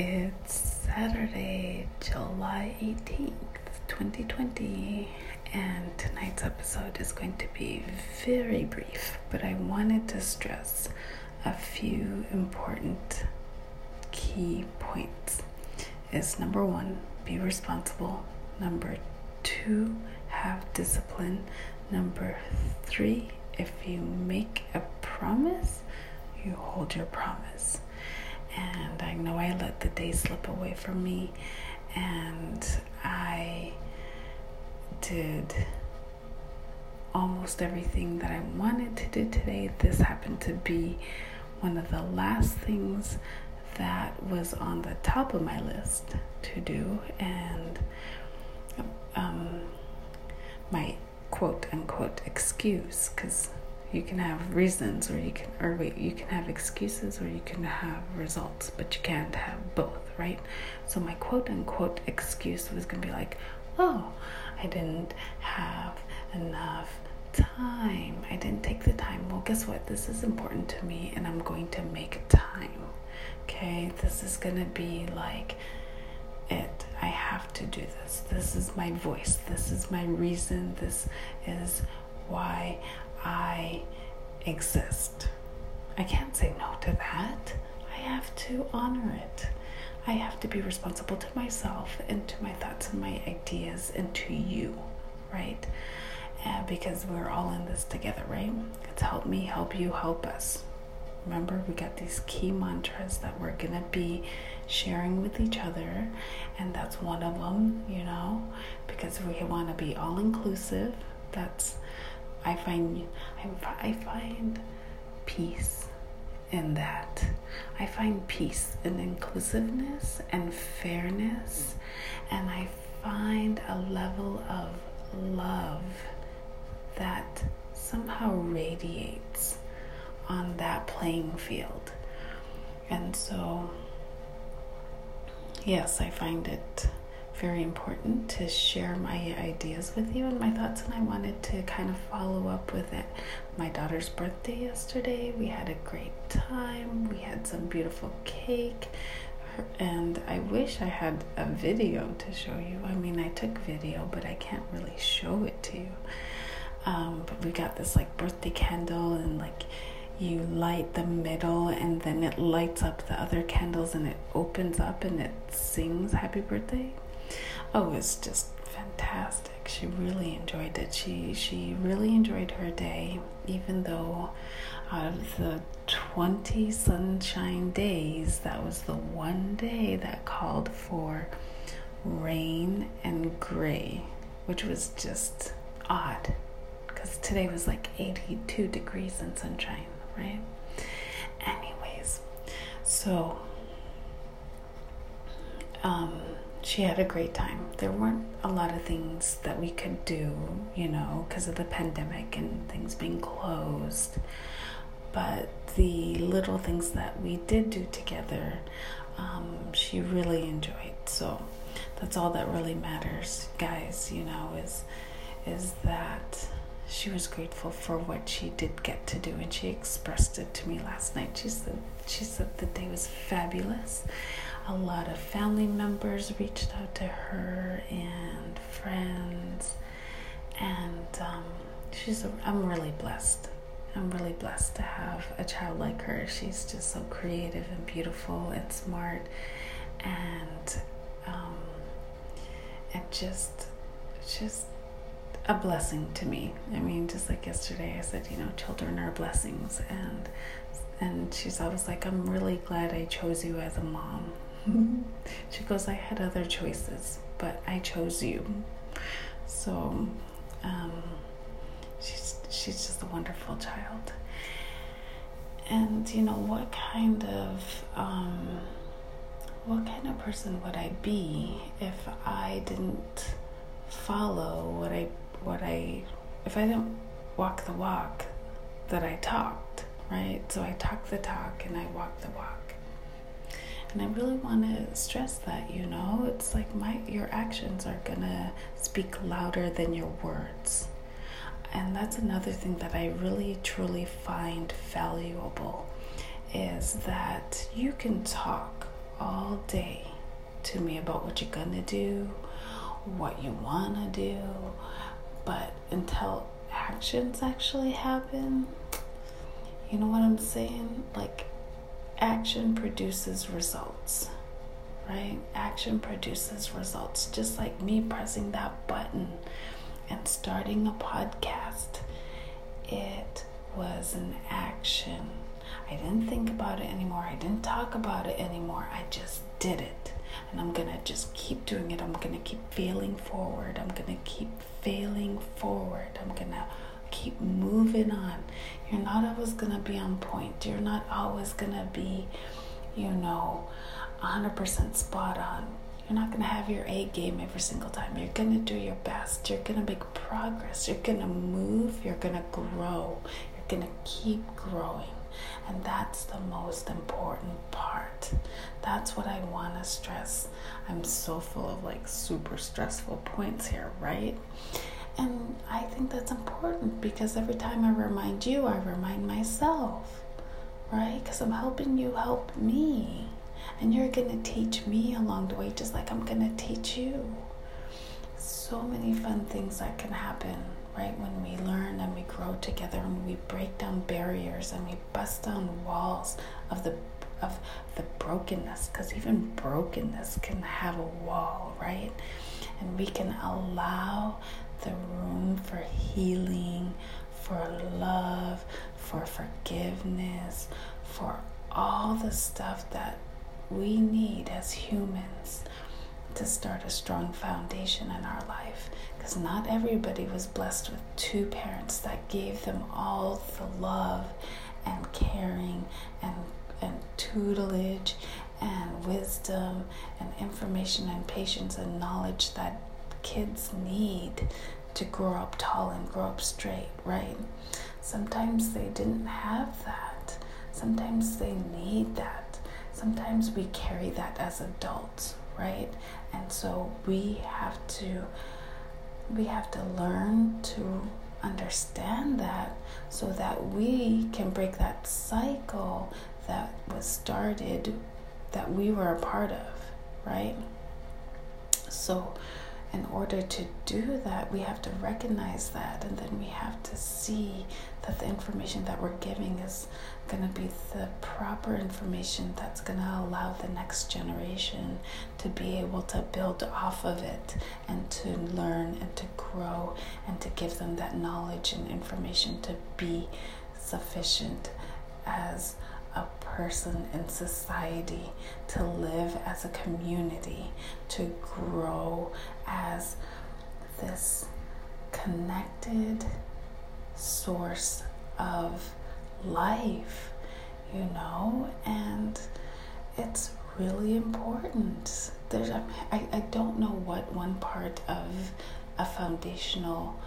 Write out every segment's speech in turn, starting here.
It's Saturday, July 18th, 2020, and tonight's episode is going to be very brief, but I wanted to stress a few important key points. Is number one, be responsible. Number two, have discipline. Number three, if you make a promise, you hold your promise and I know I let the day slip away from me, and I did almost everything that I wanted to do today. This happened to be one of the last things that was on the top of my list to do, and um, my quote unquote excuse because you can have reasons or you can or wait you can have excuses or you can have results but you can't have both right? So my quote unquote excuse was going to be like oh i didn't have enough time. I didn't take the time. Well guess what? This is important to me and i'm going to make time okay? This is going to be like it. I have to do this. This is my voice. This is my reason. This is why I exist. I can't say no to that. I have to honor it. I have to be responsible to myself and to my thoughts and my ideas and to you, right? And because we're all in this together, right? It's help me, help you, help us. Remember, we got these key mantras that we're to be sharing with each other, and that's one of them, you know, because we want to be all inclusive. That's I find I find peace in that. I find peace in inclusiveness and fairness, and I find a level of love that somehow radiates on that playing field. And so, yes, I find it very important to share my ideas with you and my thoughts, and I wanted to kind of follow up with it. My daughter's birthday yesterday, we had a great time, we had some beautiful cake, and I wish I had a video to show you. I mean, I took video, but I can't really show it to you. Um, but we got this like birthday candle, and like you light the middle and then it lights up the other candles and it opens up and it sings happy birthday oh, it's just fantastic. She really enjoyed it. She she really enjoyed her day, even though out of the 20 sunshine days, that was the one day that called for rain and gray, which was just odd because today was like 82 degrees and sunshine, right? Anyways, so um she had a great time. There weren't a lot of things that we could do, you know, because of the pandemic and things being closed. But the little things that we did do together, um, she really enjoyed. So that's all that really matters, guys. You know, is is that she was grateful for what she did get to do, and she expressed it to me last night. She said she said the day was fabulous a lot of family members reached out to her and friends. And um, she's a, i'm really blessed. I'm really blessed to have a child like her. She's just so creative and beautiful and smart. And um, and just just a blessing to me. I mean just like yesterday i said you know children are blessings. And and she's always like i'm really glad i chose you as a mom she goes, I had other choices, but I chose you. So um, she's she's just a wonderful child. And you know what kind of um, what kind of person would I be if I didn't follow what I what I if I didn't walk the walk that I talked, right? So I talk the talk and I walk the walk. And I really want to stress that, you know, it's like my your actions are going to speak louder than your words. And that's another thing that I really truly find valuable is that you can talk all day to me about what you're gonna do, what you wanna do, but until actions actually happen, you know what I'm saying? Like, action produces results, right? Action produces results. Just like me pressing that button and starting a podcast, it was an action. I didn't think about it anymore. I didn't talk about it anymore. I just did it. And I'm going to just keep doing it. I'm going to keep failing forward. I'm going to keep failing forward. I'm going to keep moving on. You're not always going to be on point. You're not always going to be, you know, 100% spot on. You're not going to have your A game every single time. You're going to do your best. You're going to make progress. You're going to move. You're going to grow. You're going to keep growing. And that's the most important part. That's what I want to stress. I'm so full of like super stressful points here, right? And I think that's important because every time I remind you, I remind myself, right? Because I'm helping you help me. And you're going to teach me along the way, just like I'm going to teach you. So many fun things that can happen, right? When we learn and we grow together and we break down barriers and we bust down walls of the of the brokenness because even brokenness can have a wall right and we can allow the room for healing for love for forgiveness for all the stuff that we need as humans to start a strong foundation in our life. Because not everybody was blessed with two parents that gave them all the love and caring and, and tutelage and wisdom and information and patience and knowledge that kids need to grow up tall and grow up straight, right? Sometimes they didn't have that. Sometimes they need that. Sometimes we carry that as adults, right? And so we have to we have to learn to understand that so that we can break that cycle that was started that we were a part of, right? So in order to do that, we have to recognize that, and then we have to see that the information that we're giving is going to be the proper information that's going to allow the next generation to be able to build off of it and to learn and to grow and to give them that knowledge and information to be sufficient as a person in society, to live as a community, to grow as this connected source of life, you know, and it's really important. There's, I, I don't know what one part of a foundational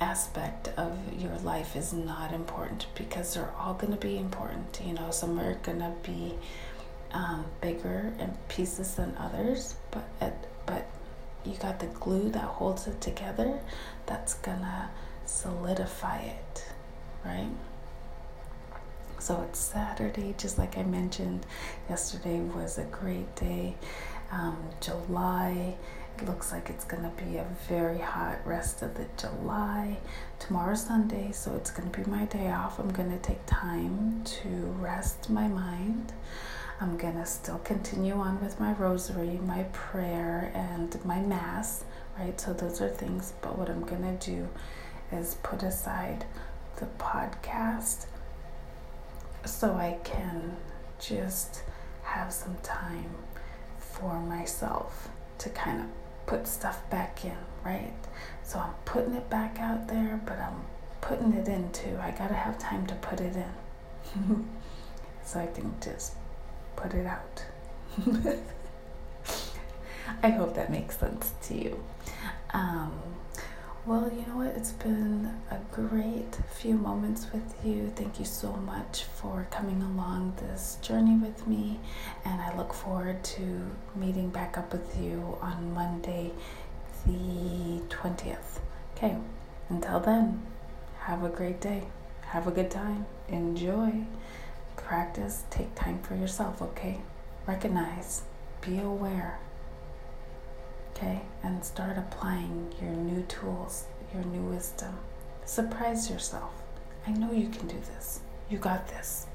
aspect of your life is not important because they're all going to be important. You know, some are going to be um, bigger in pieces than others, but it, but you got the glue that holds it together that's gonna solidify it, right? So it's Saturday, just like I mentioned. Yesterday was a great day. Um, July looks like it's going to be a very hot rest of the July. Tomorrow's Sunday, so it's going to be my day off. I'm going to take time to rest my mind. I'm going to still continue on with my rosary, my prayer, and my mass, right? So those are things, but what I'm going to do is put aside the podcast so I can just have some time for myself to kind of put stuff back in, right? So I'm putting it back out there, but I'm putting it in too. I gotta have time to put it in. so I can just put it out. I hope that makes sense to you. Um, well, you know what? It's been great few moments with you. Thank you so much for coming along this journey with me. And I look forward to meeting back up with you on Monday, the 20th. Okay, until then, have a great day. Have a good time. Enjoy. Practice. Take time for yourself, okay? recognize, be aware, okay, and start applying your new tools, your new wisdom. Surprise yourself. I know you can do this. You got this.